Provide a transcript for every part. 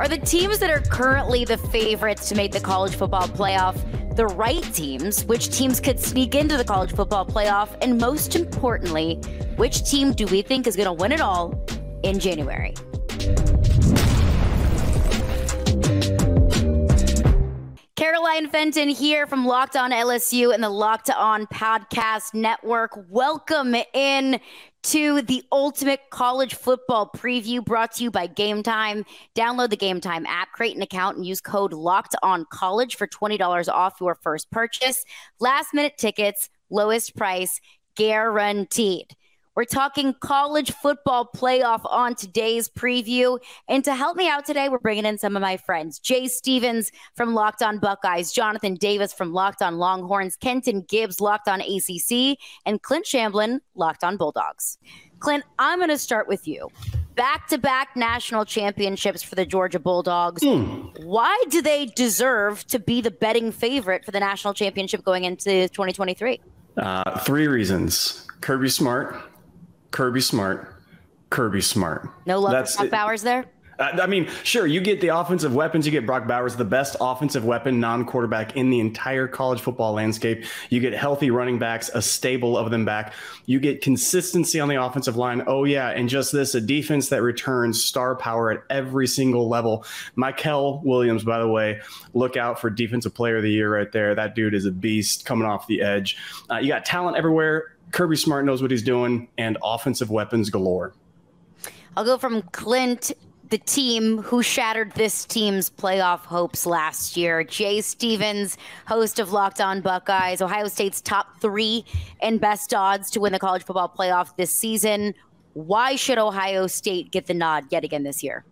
Are the teams that are currently the favorites to make the college football playoff the right teams? Which teams could sneak into the college football playoff? And most importantly, which team do we think is going to win it all in January? Caroline Fenton here from Locked On LSU and the Locked On Podcast Network. Welcome in to the ultimate college football preview brought to you by Game Time. Download the Game Time app, create an account, and use code Locked On College for $20 off your first purchase. Last minute tickets, lowest price guaranteed. We're talking college football playoff on today's preview. And to help me out today, we're bringing in some of my friends Jay Stephens from Locked On Buckeyes, Jonathan Davis from Locked On Longhorns, Kenton Gibbs, Locked On ACC, and Clint Shamblin, Locked On Bulldogs. Clint, I'm going to start with you. Back to back national championships for the Georgia Bulldogs. Mm. Why do they deserve to be the betting favorite for the national championship going into 2023? Uh, three reasons Kirby Smart, Kirby Smart, Kirby Smart. No love That's, for Brock Bowers there. I mean, sure, you get the offensive weapons. You get Brock Bowers, the best offensive weapon, non-quarterback in the entire college football landscape. You get healthy running backs, a stable of them back. You get consistency on the offensive line. Oh yeah, and just this, a defense that returns star power at every single level. Mykel Williams, by the way, look out for defensive player of the year right there. That dude is a beast coming off the edge. Uh, you got talent everywhere Kirby Smart knows what he's doing, and offensive weapons galore. I'll go from Clint, the team who shattered this team's playoff hopes last year. Jay Stephens, host of Locked On Buckeyes, Ohio State's top three and best odds to win the college football playoff this season. Why should Ohio State get the nod yet again this year?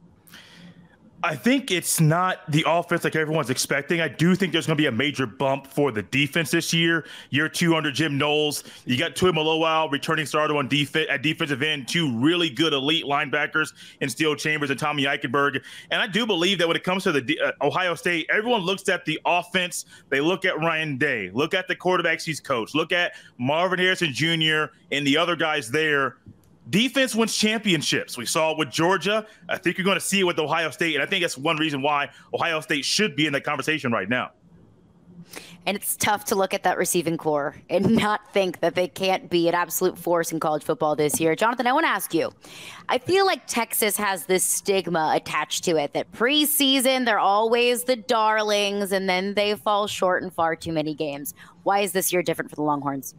I think it's not the offense like everyone's expecting. I do think there's going to be a major bump for the defense this year. Year two under Jim Knowles, you got Tuimoloau returning starter on defense at defensive end, two really good elite linebackers in Steele Chambers and Tommy Eichenberg. And I do believe that when it comes to the uh, Ohio State, everyone looks at the offense. They look at Ryan Day, look at the quarterbacks he's coached, look at Marvin Harrison Jr. and the other guys there defense wins championships. We saw it with Georgia. I think you're going to see it with Ohio State. And I think that's one reason why Ohio State should be in the conversation right now. And it's tough to look at that receiving corps and not think that they can't be an absolute force in college football this year. Jonathan, I want to ask you I feel like Texas has this stigma attached to it that preseason, they're always the darlings and then they fall short in far too many games. Why is this year different for the Longhorns?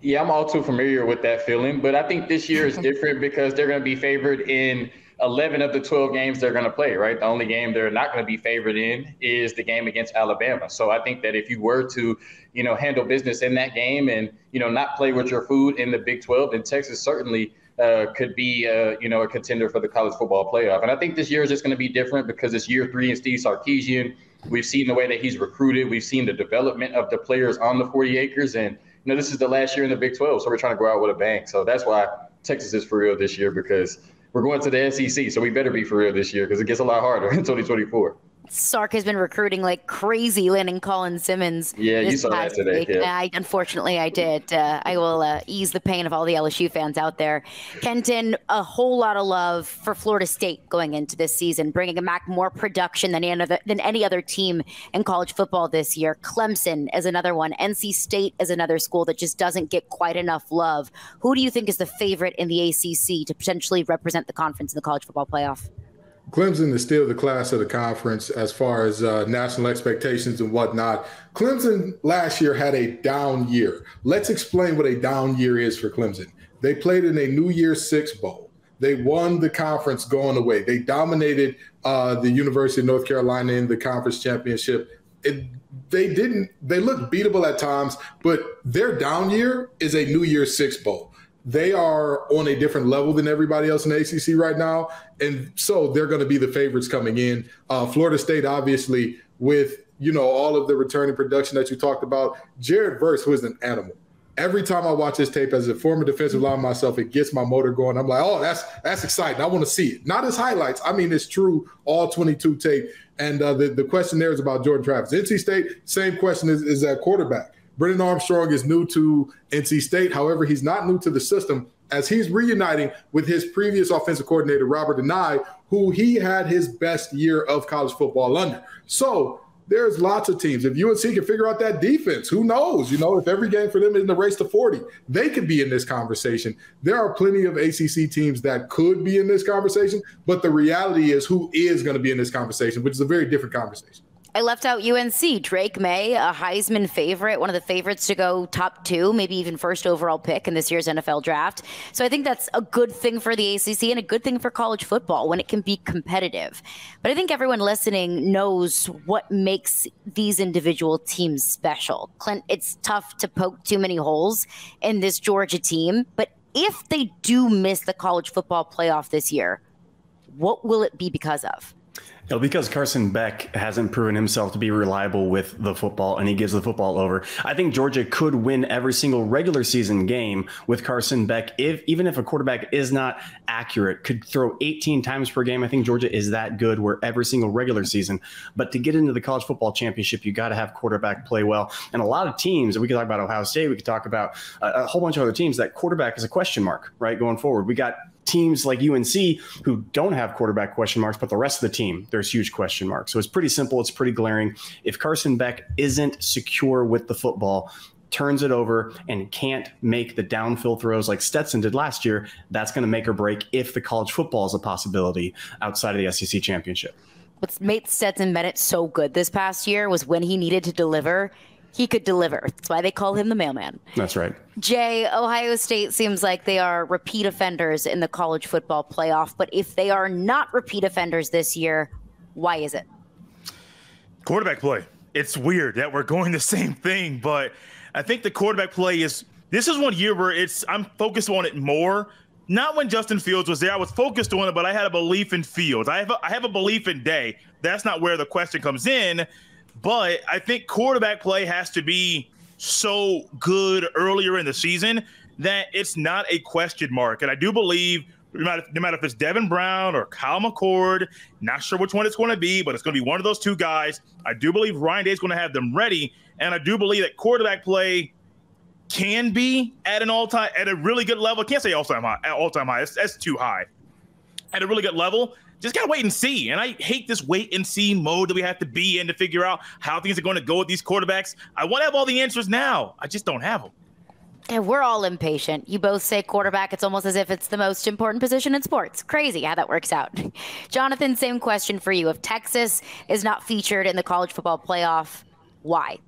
Yeah, I'm all too familiar with that feeling, but I think this year is different because they're going to be favored in 11 of the 12 games they're going to play, right? The only game they're not going to be favored in is the game against Alabama. So I think that if you were to, you know, handle business in that game and, you know, not play with your food in the Big 12, then Texas certainly uh, could be, uh, you know, a contender for the college football playoff. And I think this year is just going to be different because it's year three and Steve Sarkisian. We've seen the way that he's recruited. We've seen the development of the players on the 40 acres. And, you know, this is the last year in the Big 12. So we're trying to go out with a bang. So that's why Texas is for real this year because we're going to the SEC. So we better be for real this year because it gets a lot harder in 2024. Sark has been recruiting like crazy, landing Colin Simmons. Yeah, you saw that today. Yeah. I, unfortunately, I did. Uh, I will uh, ease the pain of all the LSU fans out there. Kenton, a whole lot of love for Florida State going into this season, bringing back more production than any other, than any other team in college football this year. Clemson is another one. NC State is another school that just doesn't get quite enough love. Who do you think is the favorite in the ACC to potentially represent the conference in the college football playoff? Clemson is still the class of the conference as far as uh, national expectations and whatnot. Clemson last year had a down year. Let's explain what a down year is for Clemson. They played in a New Year's Six Bowl. They won the conference going away. They dominated uh, the University of North Carolina in the conference championship. It, they didn't. They looked beatable at times, but their down year is a New Year's Six Bowl they are on a different level than everybody else in the ACC right now, and so they're going to be the favorites coming in. Uh, Florida State, obviously, with you know all of the returning production that you talked about. Jared Verse, who is an animal. Every time I watch this tape, as a former defensive line myself, it gets my motor going. I'm like, oh, that's that's exciting. I want to see it. Not as highlights. I mean, it's true, all 22 tape. And uh, the the question there is about Jordan Travis. NC State, same question is, is quarterback. Brennan Armstrong is new to NC State. However, he's not new to the system. as he's reuniting with his previous offensive coordinator, Robert Anae, who he had his best year of college football under. So there's lots of teams. If UNC can figure out that defense, who knows? You know, if every game for them is in the race to 40, they could be in this conversation. There are plenty of ACC teams that could be in this conversation, but the reality is who is going to be in this conversation, which is a very different conversation. I left out UNC. Drake Maye, a Heisman favorite, one of the favorites to go top two, maybe even first overall pick in this year's NFL draft. So I think that's a good thing for the ACC and a good thing for college football when it can be competitive. But I think everyone listening knows what makes these individual teams special. Clint, it's tough to poke too many holes in this Georgia team, but if they do miss the college football playoff this year, what will it be because of? Well, because Carson Beck hasn't proven himself to be reliable with the football and he gives the football over. I think Georgia could win every single regular season game with Carson Beck if even if a quarterback is not accurate, could throw 18 times per game. I think Georgia is that good where every single regular season. But to get into the college football championship, you got to have quarterback play well. And a lot of teams, we could talk about Ohio State, we could talk about a, a whole bunch of other teams that quarterback is a question mark, right, going forward. We got teams like UNC who don't have quarterback question marks, but the rest of the team, there's huge question marks. So it's pretty simple. It's pretty glaring. If Carson Beck isn't secure with the football, turns it over and can't make the downfield throws like Stetson did last year, that's going to make or break if the college football is a possibility outside of the SEC championship. What's made Stetson Bennett so good this past year was when he needed to deliver, he could deliver. That's why they call him the mailman. That's right. Jay, Ohio State seems like they are repeat offenders in the college football playoff. But if they are not repeat offenders this year, why is it? Quarterback play. It's weird that we're going the same thing, but I think the quarterback play is this is one year where it's I'm focused on it more. Not when Justin Fields was there. I was focused on it, but I had a belief in Fields. I have a, I have a belief in Day. That's not where the question comes in. But I think quarterback play has to be so good earlier in the season that it's not a question mark. And I do believe no matter, no matter if it's Devin Brown or Kyle McCord, not sure which one it's going to be, but it's going to be one of those two guys. I do believe Ryan Day is going to have them ready, and I do believe that quarterback play can be at an all time at a really good level. I can't say all time high, all time high. That's, that's too high. At a really good level, just gotta wait and see. And I hate this wait and see mode that we have to be in to figure out how things are going to go with these quarterbacks. I want to have all the answers now. I just don't have them. Yeah, we're all impatient. You both say quarterback. It's almost as if it's the most important position in sports. Crazy how that works out. Jonathan, same question for you. If Texas is not featured in the college football playoff, why?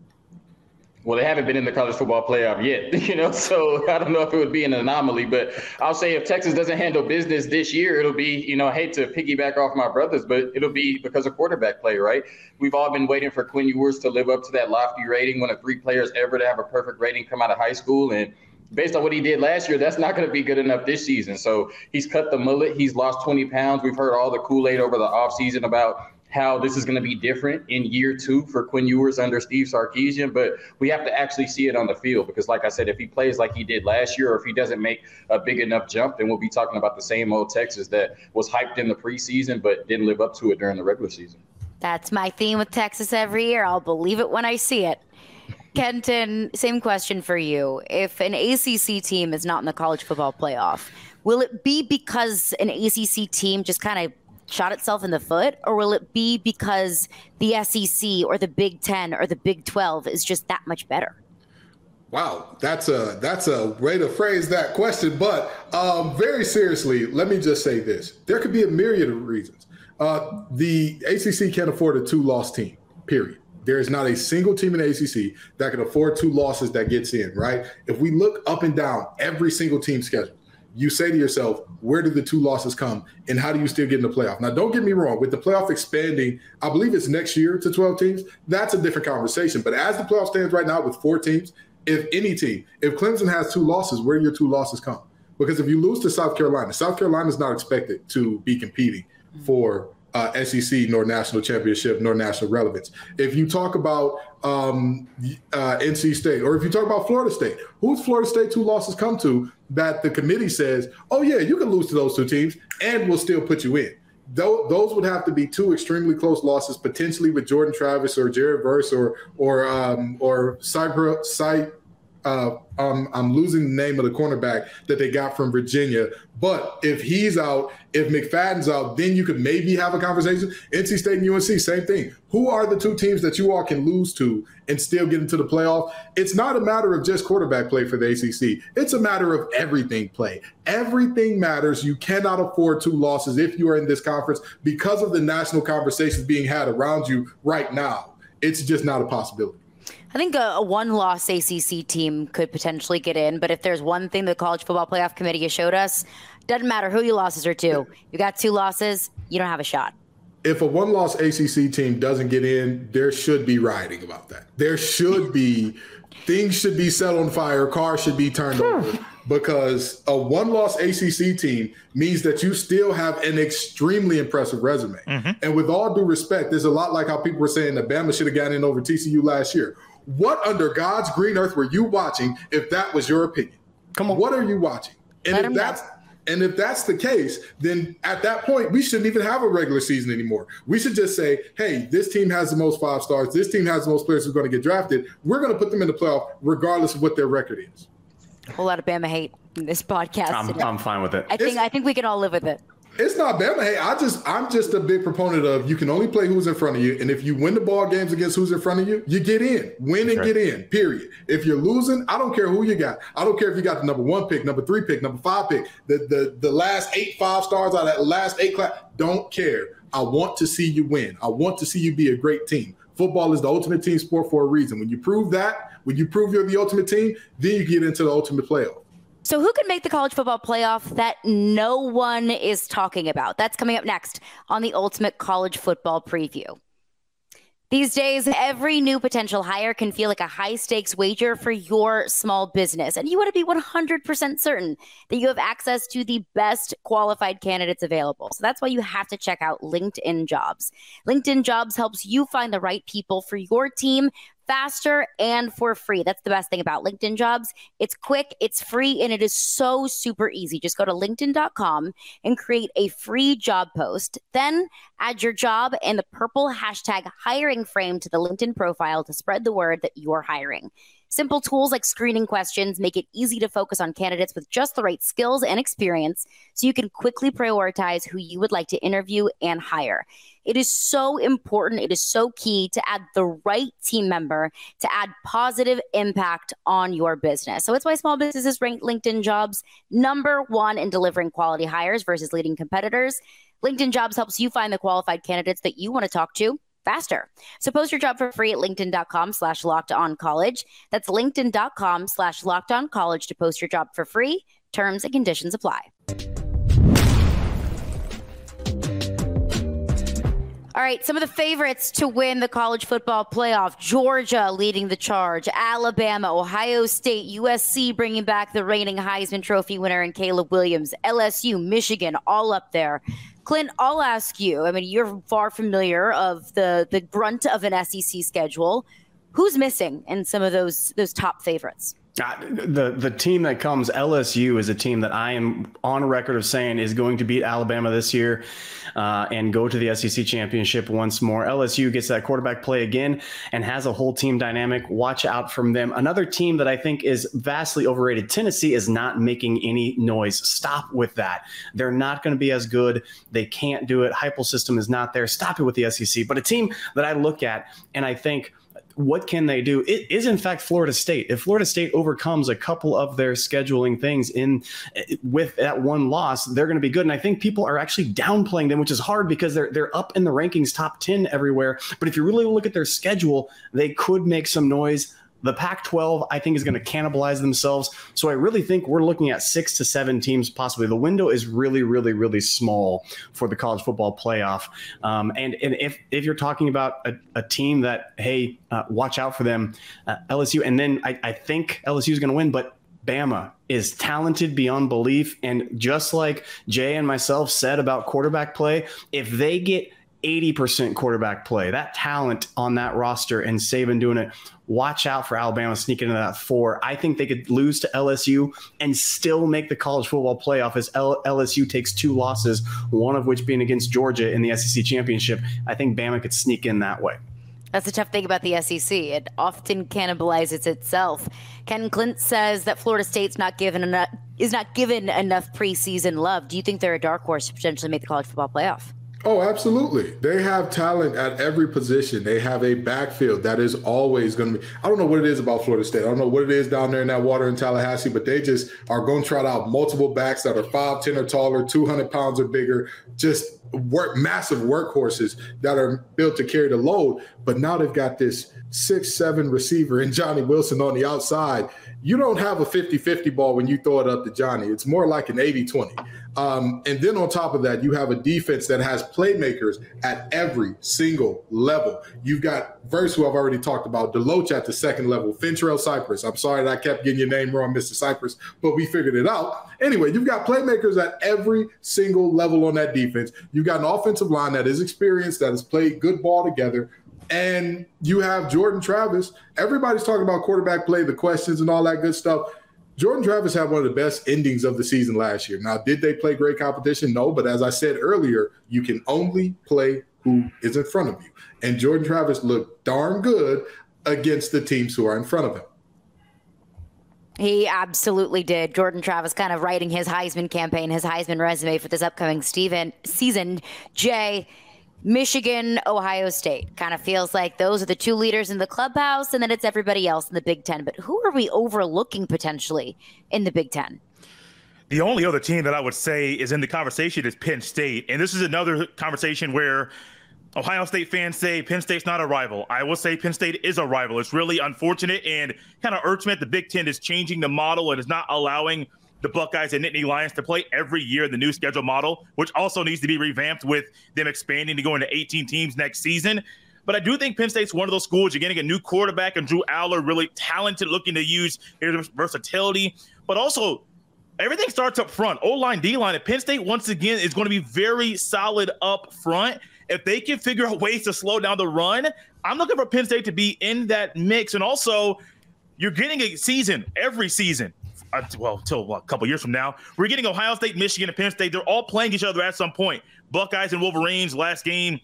Well, they haven't been in the college football playoff yet, you know, so I don't know if it would be an anomaly, but I'll say if Texas doesn't handle business this year, it'll be, you know, I hate to piggyback off my brothers, but it'll be because of quarterback play, right? We've all been waiting for Quinn Ewers to live up to that lofty rating, one of three players ever to have a perfect rating come out of high school. And based on what he did last year, that's not going to be good enough this season. So he's cut the mullet. He's lost 20 pounds. We've heard all the Kool Aid over the offseason about how this is going to be different in year two for Quinn Ewers under Steve Sarkisian, but we have to actually see it on the field because, like I said, if he plays like he did last year, or if he doesn't make a big enough jump, then we'll be talking about the same old Texas that was hyped in the preseason but didn't live up to it during the regular season. That's my theme with Texas every year. I'll believe it when I see it. Kenton, same question for you. If an ACC team is not in the college football playoff, will it be because an ACC team just kind of shot itself in the foot, or will it be because the SEC or the Big Ten or the Big Twelve is just that much better? Wow, that's a that's a way to phrase that question. But um, very seriously, let me just say this: there could be a myriad of reasons. Uh, the ACC can't afford a two-loss team. Period. There is not a single team in the ACC that can afford two losses that gets in. Right? If we look up and down every single team schedule, you say to yourself, where do the two losses come and how do you still get in the playoff? Now, don't get me wrong, with the playoff expanding, I believe it's next year to 12 teams. That's a different conversation. But as the playoff stands right now with four teams, if any team, if Clemson has two losses, where do your two losses come? Because if you lose to South Carolina, South Carolina is not expected to be competing for uh, SEC nor national championship nor national relevance. If you talk about um, uh, NC State or if you talk about Florida State, who's Florida State two losses come to that the committee says, oh, yeah, you can lose to those two teams and we'll still put you in. Those would have to be two extremely close losses, potentially with Jordan Travis or Jared Verse or or um, or Cyber, Cy, uh, um, I'm losing the name of the cornerback that they got from Virginia. But if he's out, if McFadden's out, then you could maybe have a conversation. NC State and UNC, same thing. Who are the two teams that you all can lose to and still get into the playoff? It's not a matter of just quarterback play for the ACC. It's a matter of everything play. Everything matters. You cannot afford two losses if you are in this conference because of the national conversations being had around you right now. It's just not a possibility. I think a, a one loss ACC team could potentially get in, but if there's one thing the College Football Playoff Committee has showed us, doesn't matter who your losses are to. You got two losses, you don't have a shot. If a one loss ACC team doesn't get in, there should be rioting about that. There should be things should be set on fire, cars should be turned over because a one loss ACC team means that you still have an extremely impressive resume. Mm-hmm. And with all due respect, there's a lot like how people were saying that Bama should have gotten in over TCU last year. What under God's green earth were you watching if that was your opinion? Come on. What are you watching? And Let if that's know. and if that's the case, then at that point we shouldn't even have a regular season anymore. We should just say, "Hey, this team has the most five stars. This team has the most players who are going to get drafted. We're going to put them in the playoff regardless of what their record is." A whole lot of Bama hate in this podcast. I'm, I'm fine with it. I think it's, I think we can all live with it. It's not Bama. Hey, I just I'm just a big proponent of you can only play who's in front of you, and if you win the ball games against who's in front of you, you get in. Win and right. get in. Period. If you're losing, I don't care who you got. I don't care if you got the number one pick, number three pick, number five pick, the the the last eight five stars out of that last eight class. Don't care. I want to see you win. I want to see you be a great team. Football is the ultimate team sport for a reason. When you prove that, when you prove you're the ultimate team, then you get into the ultimate playoff. So, who could make the college football playoff that no one is talking about? That's coming up next on the Ultimate College Football Preview. These days, every new potential hire can feel like a high stakes wager for your small business. And you want to be 100% certain that you have access to the best qualified candidates available. So that's why you have to check out LinkedIn Jobs. LinkedIn Jobs helps you find the right people for your team faster and for free. That's the best thing about LinkedIn jobs. It's quick, it's free, and it is so super easy. Just go to linkedin.com and create a free job post. Then add your job and the purple hashtag hiring frame to the LinkedIn profile to spread the word that you're hiring. Simple tools like screening questions make it easy to focus on candidates with just the right skills and experience so you can quickly prioritize who you would like to interview and hire. It is so important. It is so key to add the right team member to add positive impact on your business. So it's why small businesses rank LinkedIn jobs number one in delivering quality hires versus leading competitors. LinkedIn jobs helps you find the qualified candidates that you want to talk to faster. So post your job for free at linkedin.com slash locked on college. That's linkedin.com slash locked on college to post your job for free. Terms and conditions apply. All right, some of the favorites to win the college football playoff Georgia leading the charge, Alabama, Ohio State, USC bringing back the reigning Heisman Trophy winner and Caleb Williams, LSU, Michigan, all up there. Clint, I'll ask you. I mean, you're far familiar of the the brunt of an SEC schedule. Who's missing in some of those those top favorites? Uh, the the team that comes LSU is a team that I am on record of saying is going to beat Alabama this year uh, and go to the SEC championship once more. LSU gets that quarterback play again and has a whole team dynamic. Watch out from them. Another team that I think is vastly overrated. Tennessee is not making any noise. Stop with that. They're not going to be as good. They can't do it. Heupel system is not there. Stop it with the SEC. But a team that I look at and I think what can they do? It is in fact Florida State. If Florida State overcomes a couple of their scheduling things in eh, with that one loss, they're going to be good. And I think people are actually downplaying them, which is hard because they're they're up in the rankings, top ten everywhere. But if you really look at their schedule, they could make some noise. The Pac 12, I think, is going to cannibalize themselves. So I really think we're looking at six to seven teams possibly. The window is really, really, really small for the college football playoff. Um, and, and if, if you're talking about a, a team that, hey, uh, watch out for them, uh, LSU, and then I, I think LSU is going to win, but Bama is talented beyond belief. And just like Jay and myself said about quarterback play, if they get 80% quarterback play, that talent on that roster and Saban doing it, watch out for Alabama sneaking into that four. I think they could lose to LSU and still make the college football playoff as L- LSU takes two losses, one of which being against Georgia in the SEC championship. I think Bama could sneak in that way. That's the tough thing about the SEC. It often cannibalizes itself. Ken Clint says that Florida State's not given enough is not given enough preseason love. Do you think they're a dark horse to potentially make the college football playoff? Oh, absolutely. They have talent at every position. They have a backfield that is always going to be. I don't know what it is about Florida State. I don't know what it is down there in that water in Tallahassee, but they just are going to trot out multiple backs that are 5'10 or taller, 200 pounds or bigger, just work massive workhorses that are built to carry the load. But now they've got this six, seven receiver and Johnny Wilson on the outside. You don't have a 50 50 ball when you throw it up to Johnny. It's more like an 80 20. Um, and then on top of that, you have a defense that has playmakers at every single level. You've got Verse, who I've already talked about, DeLoach at the second level, Fentrell Cypress. I'm sorry that I kept getting your name wrong, Mr. Cypress, but we figured it out. Anyway, you've got playmakers at every single level on that defense. You've got an offensive line that is experienced, that has played good ball together. And you have Jordan Travis. Everybody's talking about quarterback play, the questions, and all that good stuff. Jordan Travis had one of the best endings of the season last year. Now, did they play great competition? No, but as I said earlier, you can only play who is in front of you. And Jordan Travis looked darn good against the teams who are in front of him. He absolutely did. Jordan Travis kind of writing his Heisman campaign, his Heisman resume for this upcoming Steven season. Jay, Michigan, Ohio State. Kind of feels like those are the two leaders in the clubhouse, and then it's everybody else in the Big Ten. But who are we overlooking potentially in the Big Ten? The only other team that I would say is in the conversation is Penn State. And this is another conversation where Ohio State fans say Penn State's not a rival. I will say Penn State is a rival. It's really unfortunate and kind of irks me that the Big Ten is changing the model and is not allowing the Buckeyes and Nittany Lions to play every year in the new schedule model, which also needs to be revamped with them expanding to go into 18 teams next season. But I do think Penn State's one of those schools. You're getting a new quarterback and Drew Allar, really talented, looking to use his versatility, but also everything starts up front. O line, D line. At Penn State, once again, is going to be very solid up front. If they can figure out ways to slow down the run, I'm looking for Penn State to be in that mix. And also, you're getting a season every season uh, well, until a couple years from now, we're getting Ohio State, Michigan, and Penn State. They're all playing each other at some point. Buckeyes and Wolverines, last game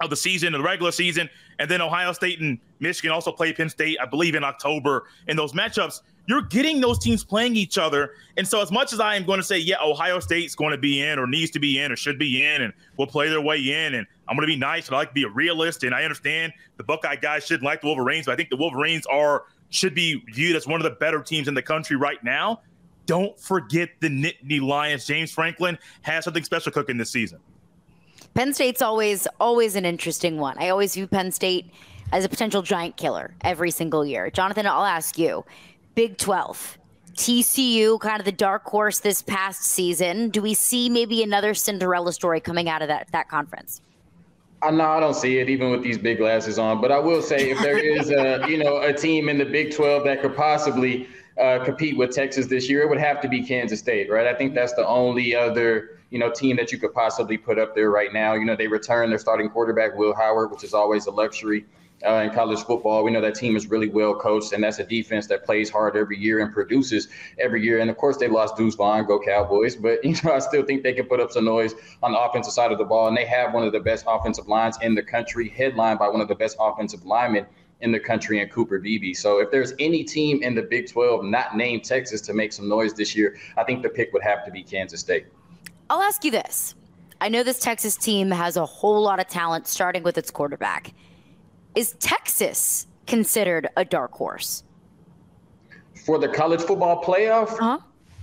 of the season, the regular season, and then Ohio State and Michigan also play Penn State, I believe, in October. In those matchups, you're getting those teams playing each other. And so, as much as I am going to say, yeah, Ohio State's going to be in, or needs to be in, or should be in, and will play their way in, and I'm going to be nice, and I like to be a realist, and I understand the Buckeye guys shouldn't like the Wolverines, but I think the Wolverines are should be viewed as one of the better teams in the country right now. Don't forget the Nittany Lions. James Franklin has something special cooking this season. Penn State's always always an interesting one. I always view Penn State as a potential giant killer every single year. Jonathan, I'll ask you. Big 12. TCU, kind of the dark horse this past season. Do we see maybe another Cinderella story coming out of that that conference? I no, I don't see it even with these big glasses on. But I will say, if there is a you know a team in the Big 12 that could possibly uh, compete with Texas this year, it would have to be Kansas State, right? I think that's the only other you know team that you could possibly put up there right now. You know, they return their starting quarterback Will Howard, which is always a luxury uh, in college football. We know that team is really well coached, and that's a defense that plays hard every year and produces every year. And of course, they lost Deuce Vaughn, go Cowboys, but you know I still think they can put up some noise on the offensive side of the ball, and they have one of the best offensive lines in the country, headlined by one of the best offensive linemen in the country in Cooper Beebe. So if there's any team in the Big 12 not named Texas to make some noise this year, I think the pick would have to be Kansas State. I'll ask you this. I know this Texas team has a whole lot of talent, starting with its quarterback. Is Texas considered a dark horse? For the college football playoff? Uh-huh.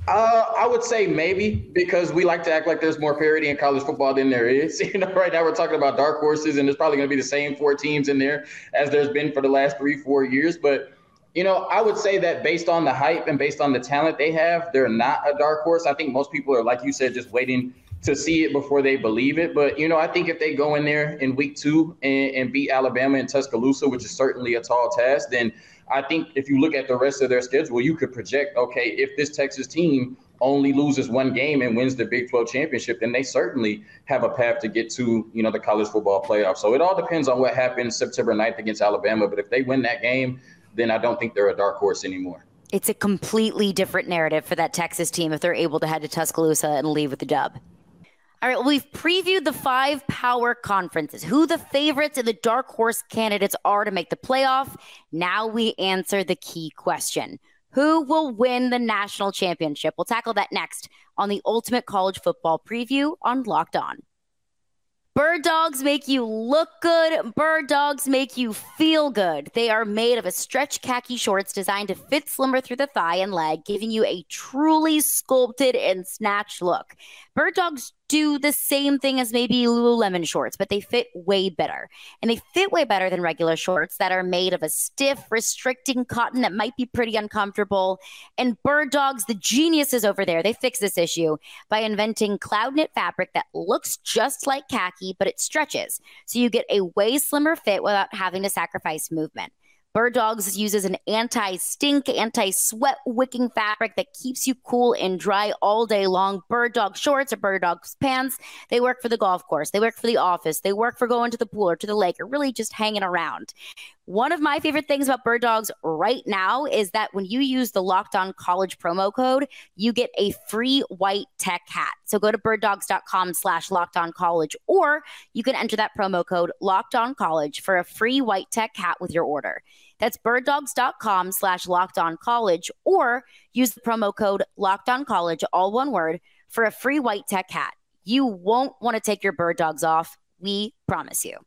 Uh, I would say maybe because we like to act like there's more parity in college football than there is. You know, right now we're talking about dark horses, and there's probably going to be the same four teams in there as there's been for the last three, four years. But you know, I would say that based on the hype and based on the talent they have, they're not a dark horse. I think most people are, like you said, just waiting to see it before they believe it. But you know, I think if they go in there in week two and, and beat Alabama and Tuscaloosa, which is certainly a tall task, then I think if you look at the rest of their schedule, you could project, okay, if this Texas team only loses one game and wins the Big 12 championship, then they certainly have a path to get to, you know, the college football playoff. So it all depends on what happens September 9th against Alabama. But if they win that game, then I don't think they're a dark horse anymore. It's a completely different narrative for that Texas team if they're able to head to Tuscaloosa and leave with the dub. All right, well, we've previewed the five power conferences, who the favorites and the dark horse candidates are to make the playoff. Now we answer the key question Who will win the national championship? We'll tackle that next on the Ultimate College Football Preview on Locked On. Bird dogs make you look good. Bird dogs make you feel good. They are made of a stretch khaki shorts designed to fit slimmer through the thigh and leg, giving you a truly sculpted and snatched look. Bird dogs do the same thing as maybe Lululemon shorts, but they fit way better. And they fit way better than regular shorts that are made of a stiff, restricting cotton that might be pretty uncomfortable. And Bird Dogs, the geniuses over there, they fix this issue by inventing cloud knit fabric that looks just like khaki, but it stretches. So you get a way slimmer fit without having to sacrifice movement. Bird Dogs uses an anti stink, anti sweat wicking fabric that keeps you cool and dry all day long. Bird Dog shorts or Bird Dogs pants, they work for the golf course, they work for the office, they work for going to the pool or to the lake or really just hanging around. One of my favorite things about Bird Dogs right now is that when you use the Locked On College promo code, you get a free white tech hat. So go to birddogs.com slash locked on college, or you can enter that promo code locked on college for a free white tech hat with your order. That's birddogs.com slash locked on college, or use the promo code locked on college, all one word, for a free white tech hat. You won't want to take your bird dogs off. We promise you.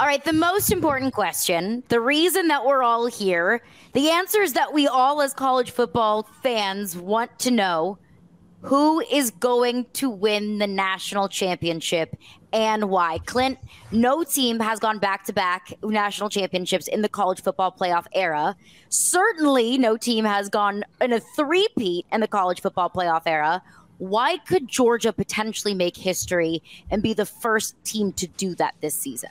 All right, the most important question, the reason that we're all here, the answers that we all as college football fans want to know who is going to win the national championship and why. Clint, no team has gone back to back national championships in the college football playoff era. Certainly, no team has gone in a three-peat in the college football playoff era. Why could Georgia potentially make history and be the first team to do that this season?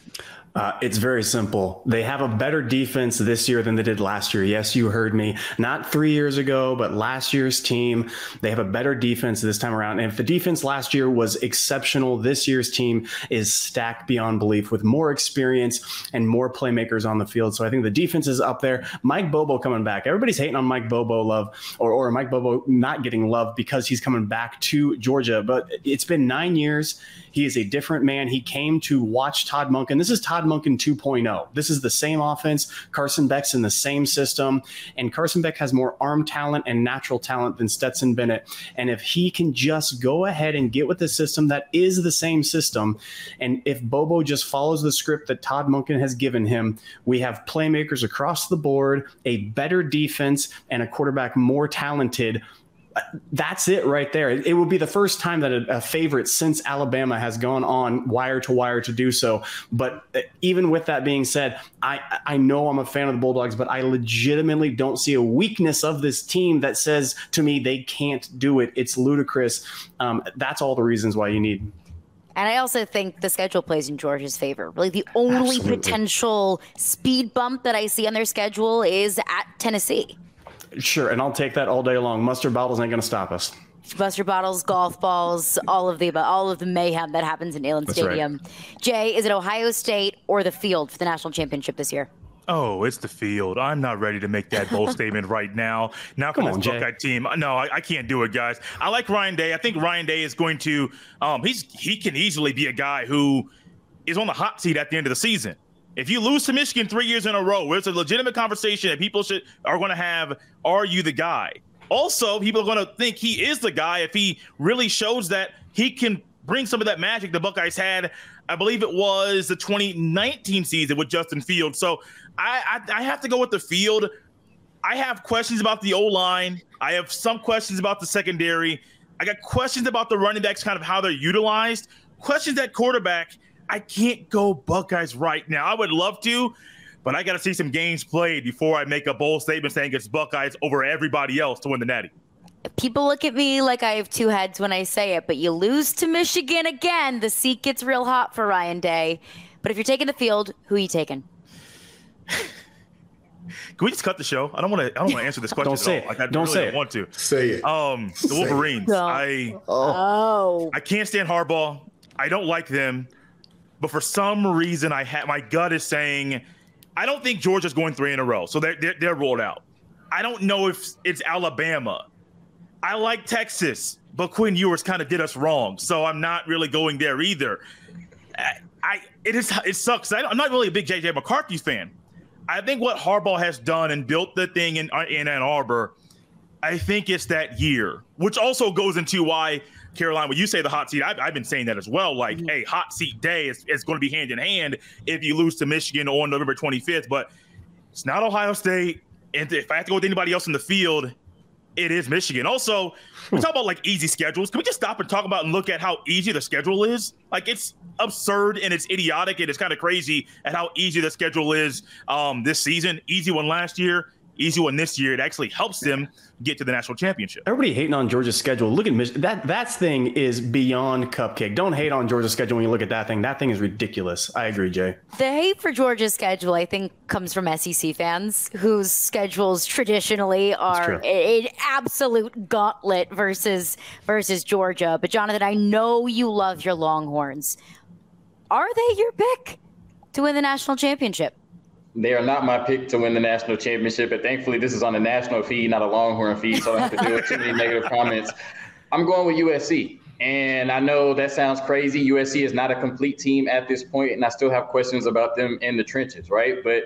Uh, it's very simple. They have a better defense this year than they did last year. Yes, you heard me. Not three years ago, but last year's team. They have a better defense this time around. And if the defense last year was exceptional, this year's team is stacked beyond belief with more experience and more playmakers on the field. So I think the defense is up there. Mike Bobo coming back. Everybody's hating on Mike Bobo love or, or Mike Bobo not getting love because he's coming back to Georgia. But it's been nine years. He is a different man. He came to watch Todd Monken. This is Todd Monken 2.0. This is the same offense. Carson Beck's in the same system. And Carson Beck has more arm talent and natural talent than Stetson Bennett. And if he can just go ahead and get with the system that is the same system, and if Bobo just follows the script that Todd Monken has given him, we have playmakers across the board, a better defense, and a quarterback more talented that's it right there. It, it, will be the first time that a, a, favorite since Alabama has gone on wire to wire to do so. But uh, even with that being said, I I know I'm a fan of the Bulldogs, but I legitimately don't see a weakness of this team that says to me they can't do it. It's ludicrous. Um, that's all the reasons why you need. And I also think the schedule plays in Georgia's favor. Really, the only Absolutely. potential speed bump that I see on their schedule is at Tennessee. Sure, and I'll take that all day long. Mustard bottles ain't going to stop us. Mustard bottles, golf balls, all of the all of the mayhem that happens in Neyland Stadium. Right. Jay, is it Ohio State or the field for the national championship this year? Oh, it's the field. I'm not ready to make that bold statement right now. Now, come on, Buckeye team. No, I, I, can't do it, guys. I like Ryan Day. I think Ryan Day is going to. Um, he's he can easily be a guy who is on the hot seat at the end of the season. If you lose to Michigan three years in a row, it's a legitimate conversation that people should are going to have. Are you the guy? Also, people are going to think he is the guy if he really shows that he can bring some of that magic the Buckeyes had. I believe it was the 2019 season with Justin Field. So I, I, I have to go with the field. I have questions about the O line. I have some questions about the secondary. I got questions about the running backs, kind of how they're utilized. Questions at quarterback. I can't go Buckeyes right now. I would love to, but I got to see some games played before I make a bold statement saying it's Buckeyes over everybody else to win the Natty. People look at me like I have two heads when I say it, but you lose to Michigan again. The seat gets real hot for Ryan Day. But if you're taking the field, who are you taking? Can we just cut the show? I don't want to. I don't want to answer this question. don't say it. Like, I don't really say don't want to. Say it. Um, the Wolverines. I oh. I can't stand Harbaugh. I don't like them but for some reason, I had my gut is saying I don't think Georgia's going three in a row, so they're, they're, they're rolled out. I don't know if it's Alabama. I like Texas, but Quinn Ewers kind of did us wrong, so I'm not really going there either. I, I it is it sucks. I, I'm not really a big JJ McCarthy fan. I think what Harbaugh has done and built the thing in uh, in Ann Arbor, I think it's that year, which also goes into why Caroline, when you say the hot seat, I've, I've been saying that as well. Like, mm-hmm. hey, hot seat day is, is going to be hand in hand if you lose to Michigan on November 25th. But it's not Ohio State. And if I have to go with anybody else in the field, it is Michigan. Also, we talk about like easy schedules. Can we just stop and talk about and look at how easy the schedule is? Like it's absurd and it's idiotic and it's kind of crazy at how easy the schedule is um, this season. Easy one last year, easy one this year. It actually helps them get to the national championship. Everybody hating on Georgia's schedule. Look at Mich- that. That thing is beyond cupcake. Don't hate on Georgia's schedule when you look at that thing. That thing is ridiculous. I agree, Jay. The hate for Georgia's schedule, I think, comes from SEC fans whose schedules traditionally are an absolute gauntlet versus versus Georgia. But Jonathan, I know you love your Longhorns. Are they your pick to win the national championship? They are not my pick to win the national championship, but thankfully this is on a national feed, not a Longhorn feed, so I don't have to deal with too many negative comments. I'm going with USC. And I know that sounds crazy. USC is not a complete team at this point, and I still have questions about them in the trenches, right? But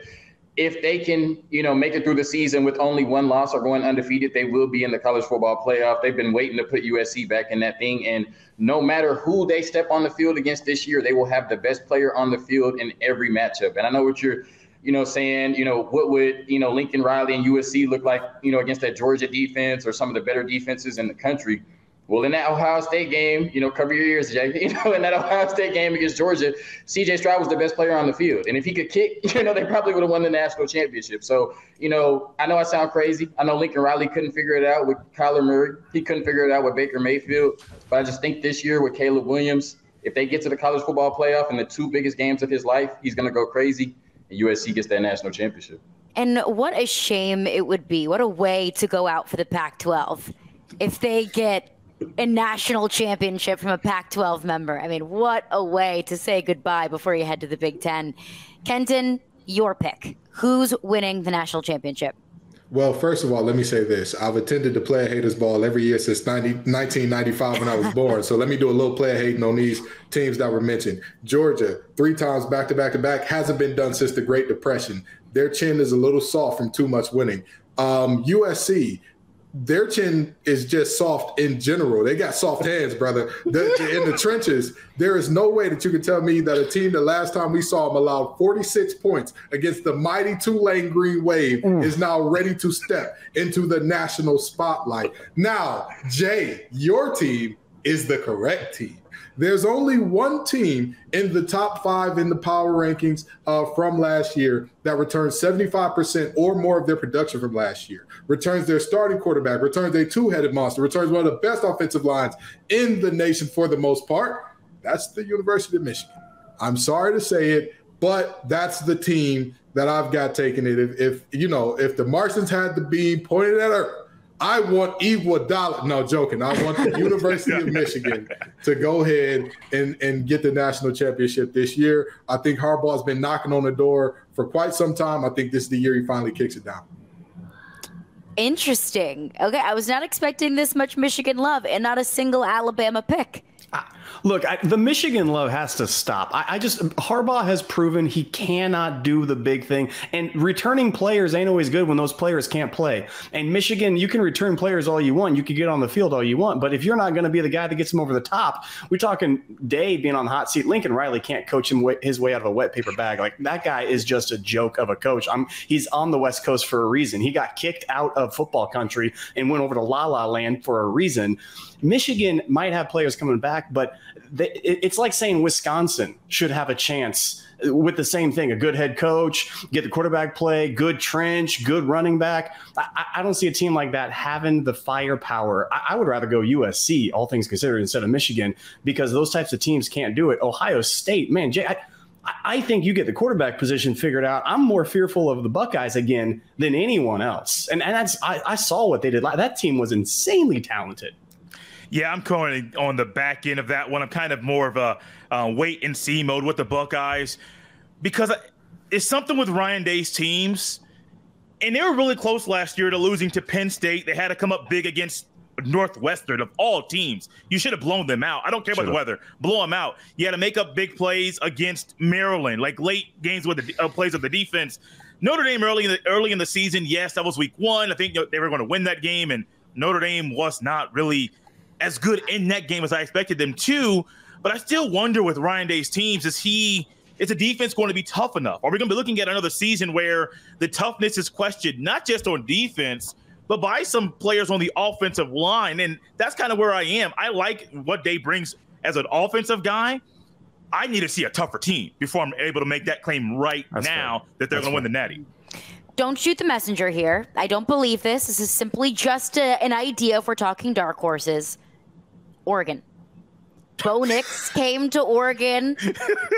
if they can, you know, make it through the season with only one loss or going undefeated, they will be in the college football playoff. They've been waiting to put USC back in that thing. And no matter who they step on the field against this year, they will have the best player on the field in every matchup. And I know what you're you know, saying, you know, what would, you know, Lincoln Riley and USC look like, you know, against that Georgia defense or some of the better defenses in the country. Well, in that Ohio State game, you know, cover your ears, Jay. You know, in that Ohio State game against Georgia, CJ Stroud was the best player on the field. And if he could kick, you know, they probably would have won the national championship. So, you know, I know I sound crazy. I know Lincoln Riley couldn't figure it out with Kyler Murray. He couldn't figure it out with Baker Mayfield. But I just think this year with Caleb Williams, if they get to the college football playoff in the two biggest games of his life, he's going to go crazy and USC gets that national championship. And what a shame it would be. What a way to go out for the Pac 12 if they get a national championship from a Pac 12 member. I mean, what a way to say goodbye before you head to the Big Ten. Kenton, your pick. Who's winning the national championship? Well, first of all, let me say this. I've attended the player haters ball every year since 90, 1995 when I was born. So let me do a little player hating on these teams that were mentioned. Georgia, three times back to back to back, hasn't been done since the Great Depression. Their chin is a little soft from too much winning. Um, USC, their chin is just soft in general. They got soft hands, brother. The, in the trenches, there is no way that you can tell me that a team the last time we saw them allowed 46 points against the mighty Tulane Green Wave mm. is now ready to step into the national spotlight. Now, Jay, your team is the correct team. There's only one team in the top five in the power rankings uh, from last year that returns 75% or more of their production from last year, returns their starting quarterback, returns a two headed monster, returns one of the best offensive lines in the nation for the most part. That's the University of Michigan. I'm sorry to say it, but that's the team that I've got taking it. If, if you know, if the Martians had the beam pointed at Earth, I want Iguodala. No, joking. I want the University of Michigan to go ahead and, and get the national championship this year. I think Harbaugh's been knocking on the door for quite some time. I think this is the year he finally kicks it down. Interesting. Okay, I was not expecting this much Michigan love and not a single Alabama pick. Look, I, the Michigan love has to stop. I, I, just Harbaugh has proven he cannot do the big thing, and returning players ain't always good when those players can't play. And Michigan, you can return players all you want, you can get on the field all you want, but if you're not going to be the guy that gets them over the top, we're talking Day being on the hot seat. Lincoln Riley can't coach him his way out of a wet paper bag. Like that guy is just a joke of a coach. I'm he's on the West Coast for a reason. He got kicked out of football country and went over to La La Land for a reason. Michigan might have players coming back, but they, it's like saying Wisconsin should have a chance with the same thing a good head coach, get the quarterback play, good trench, good running back. I, I don't see a team like that having the firepower. I, I, would rather go USC, all things considered, instead of Michigan, because those types of teams can't do it. Ohio State, man, Jay, I, I think you get the quarterback position figured out. I'm more fearful of the Buckeyes again than anyone else. And, and that's I, I saw what they did. That team was insanely talented. Yeah, I'm going on the back end of that one. I'm kind of more of a uh, wait and see mode with the Buckeyes because it's something with Ryan Day's teams, and they were really close last year to losing to Penn State. They had to come up big against Northwestern of all teams. You should have blown them out. I don't care about the weather. Blow them out. You had to make up big plays against Maryland, like late games with the uh, plays of the defense. Notre Dame early in the early in the season, yes, that was week one. I think they were going to win that game, and Notre Dame was not really as good in that game as I expected them to. But I still wonder with Ryan Day's teams, is he is the defense going to be tough enough? Are we going to be looking at another season where the toughness is questioned, not just on defense, but by some players on the offensive line? And that's kind of where I am. I like what Day brings as an offensive guy. I need to see a tougher team before I'm able to make that claim right that's now fair. that they're going to win the Natty. Don't shoot the messenger here. I don't believe this. This is simply just a, an idea if we're talking dark horses. Oregon. Bo Nix came to Oregon,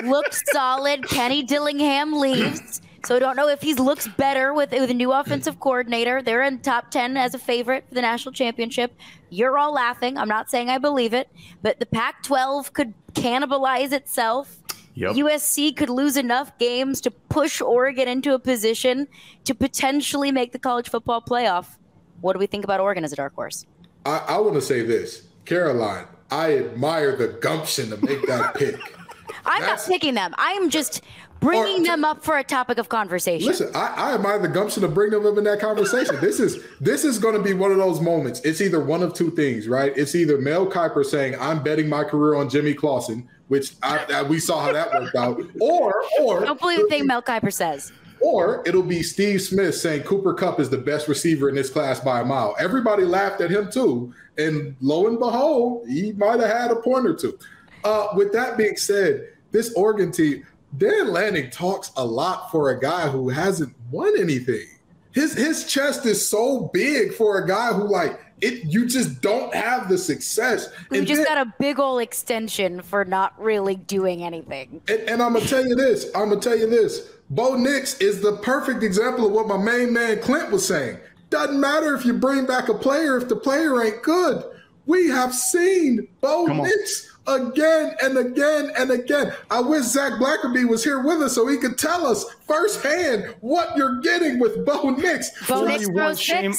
looked solid. Kenny Dillingham leaves. So I don't know if he looks better with, with a new offensive coordinator. They're in top 10 as a favorite for the national championship. You're all laughing. I'm not saying I believe it, but the Pac 12 could cannibalize itself. Yep. USC could lose enough games to push Oregon into a position to potentially make the college football playoff. What do we think about Oregon as a dark horse? I, I want to say this Caroline, I admire the gumption to make that pick. I'm That's, not picking them. I'm just bringing or, them up for a topic of conversation. Listen, I, I, admire the gumption to bring them up in that conversation. this is this is going to be one of those moments. It's either one of two things, right? It's either Mel Kiper saying, "I'm betting my career on Jimmy Clausen," which I, I, we saw how that worked out, or or don't believe the thing Mel Kiper says. Or it'll be Steve Smith saying Cooper Kupp is the best receiver in this class by a mile. Everybody laughed at him too. And lo and behold, he might have had a point or two. Uh, with that being said, this Oregon team, Dan Lanning talks a lot for a guy who hasn't won anything. His his chest is so big for a guy who like it you just don't have the success. You just then, got a big old extension for not really doing anything. And, and I'm gonna tell you this. I'm gonna tell you this. Bo Nix is the perfect example of what my main man Clint was saying. Doesn't matter if you bring back a player if the player ain't good. We have seen Bo Nix again and again and again. I wish Zach Blackerby was here with us so he could tell us firsthand what you're getting with Bo Nix. Bo Nix throws shame.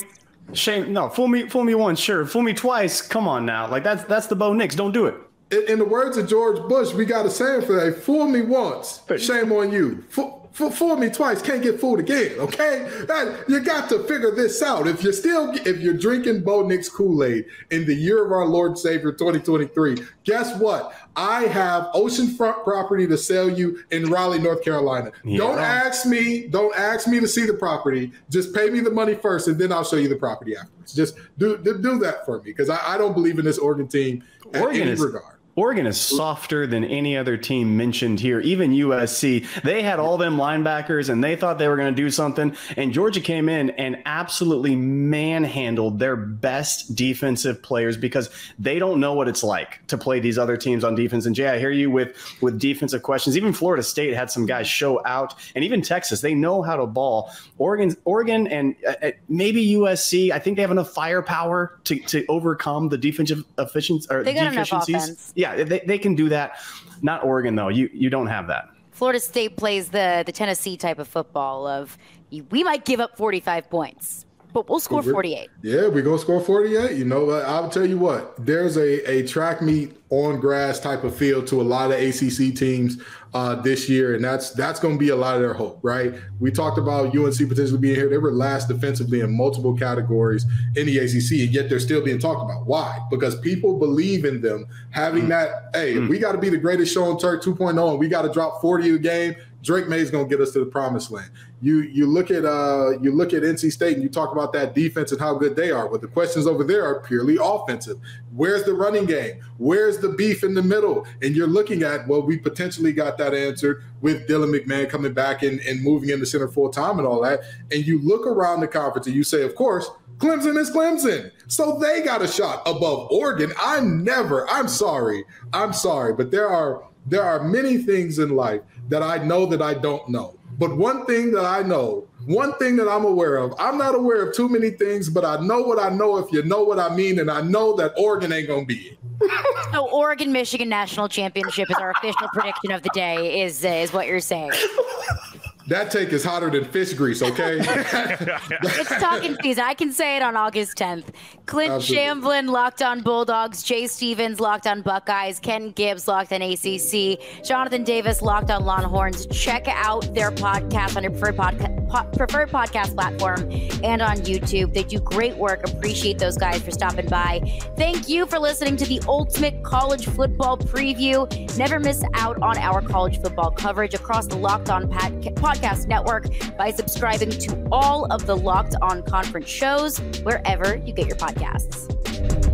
Shame, no, fool me, fool me once, sure. Fool me twice. Come on now, like that's that's the Bo Nix. Don't do it. In, in the words of George Bush, we got a saying for that: "Fool me once, shame on you." Fool, fool me twice, can't get fooled again. Okay, that, you got to figure this out. If you're still, if you're drinking Bo Nix Kool Aid in the year of our Lord Savior 2023, guess what? I have oceanfront property to sell you in Raleigh, North Carolina. Yeah. Don't ask me. Don't ask me to see the property. Just pay me the money first, and then I'll show you the property afterwards. Just do do, do that for me because I, I, don't believe in this Oregon team Oregon in any is, regard. Oregon is softer than any other team mentioned here, even USC. They had all them linebackers and they thought they were going to do something. And Georgia came in and absolutely manhandled their best defensive players because they don't know what it's like to play these other teams on defense. And Jay, I hear you with, with defensive questions. Even Florida State had some guys show out, and even Texas, they know how to ball. Oregon, Oregon, and uh, uh maybe USC, I think they have enough firepower to, to overcome the defensive efficiency or they got deficiencies. Enough offense yeah, they, they can do that. Not Oregon though. You you don't have that. Florida State plays the the Tennessee type of football of we might give up 45 points, but we'll score 48. Yeah, we're gonna score 48. You know, I'll tell you what. There's a a track meet on grass type of field to a lot of ACC teams uh, this year, and that's that's going to be a lot of their hope, right? We talked about UNC potentially being here; they were last defensively in multiple categories in the ACC, and yet they're still being talked about. Why? Because people believe in them having that. Hey, mm. we got to be the greatest show on turf 2.0, and we got to drop 40 a game. Drake Maye is going to get us to the promised land. You you look at uh you look at NC State and you talk about that defense and how good they are. But the questions over there are purely offensive. Where's the running game? Where's the beef in the middle? And you're looking at well, we potentially got that answered with Dylan McMahon coming back and, and moving into center full time and all that. And you look around the conference and you say, of course, Clemson is Clemson. So they got a shot above Oregon. I'm never, I'm sorry. I'm sorry, but there are there are many things in life that I know that I don't know. But one thing that I know, one thing that I'm aware of, I'm not aware of too many things, but I know what I know if you know what I mean. And I know that Oregon ain't going to be it. so Oregon Michigan national championship is our official prediction of the day is uh, is what you're saying. that take is hotter than fish grease, okay? it's talking season. I can say it on August 10th. Clint Absolutely. Shamblin, Locked on Bulldogs. Jay Stephens, Locked on Buckeyes. Ken Gibbs, Locked on ACC. Jonathan Davis, Locked on Longhorns. Check out their podcast on your preferred, podca- po- preferred podcast platform and on YouTube. They do great work. Appreciate those guys for stopping by. Thank you for listening to the Ultimate College Football Preview. Never miss out on our college football coverage across the Locked On podcast Podcast Network by subscribing to all of the Locked On Conference shows wherever you get your podcasts.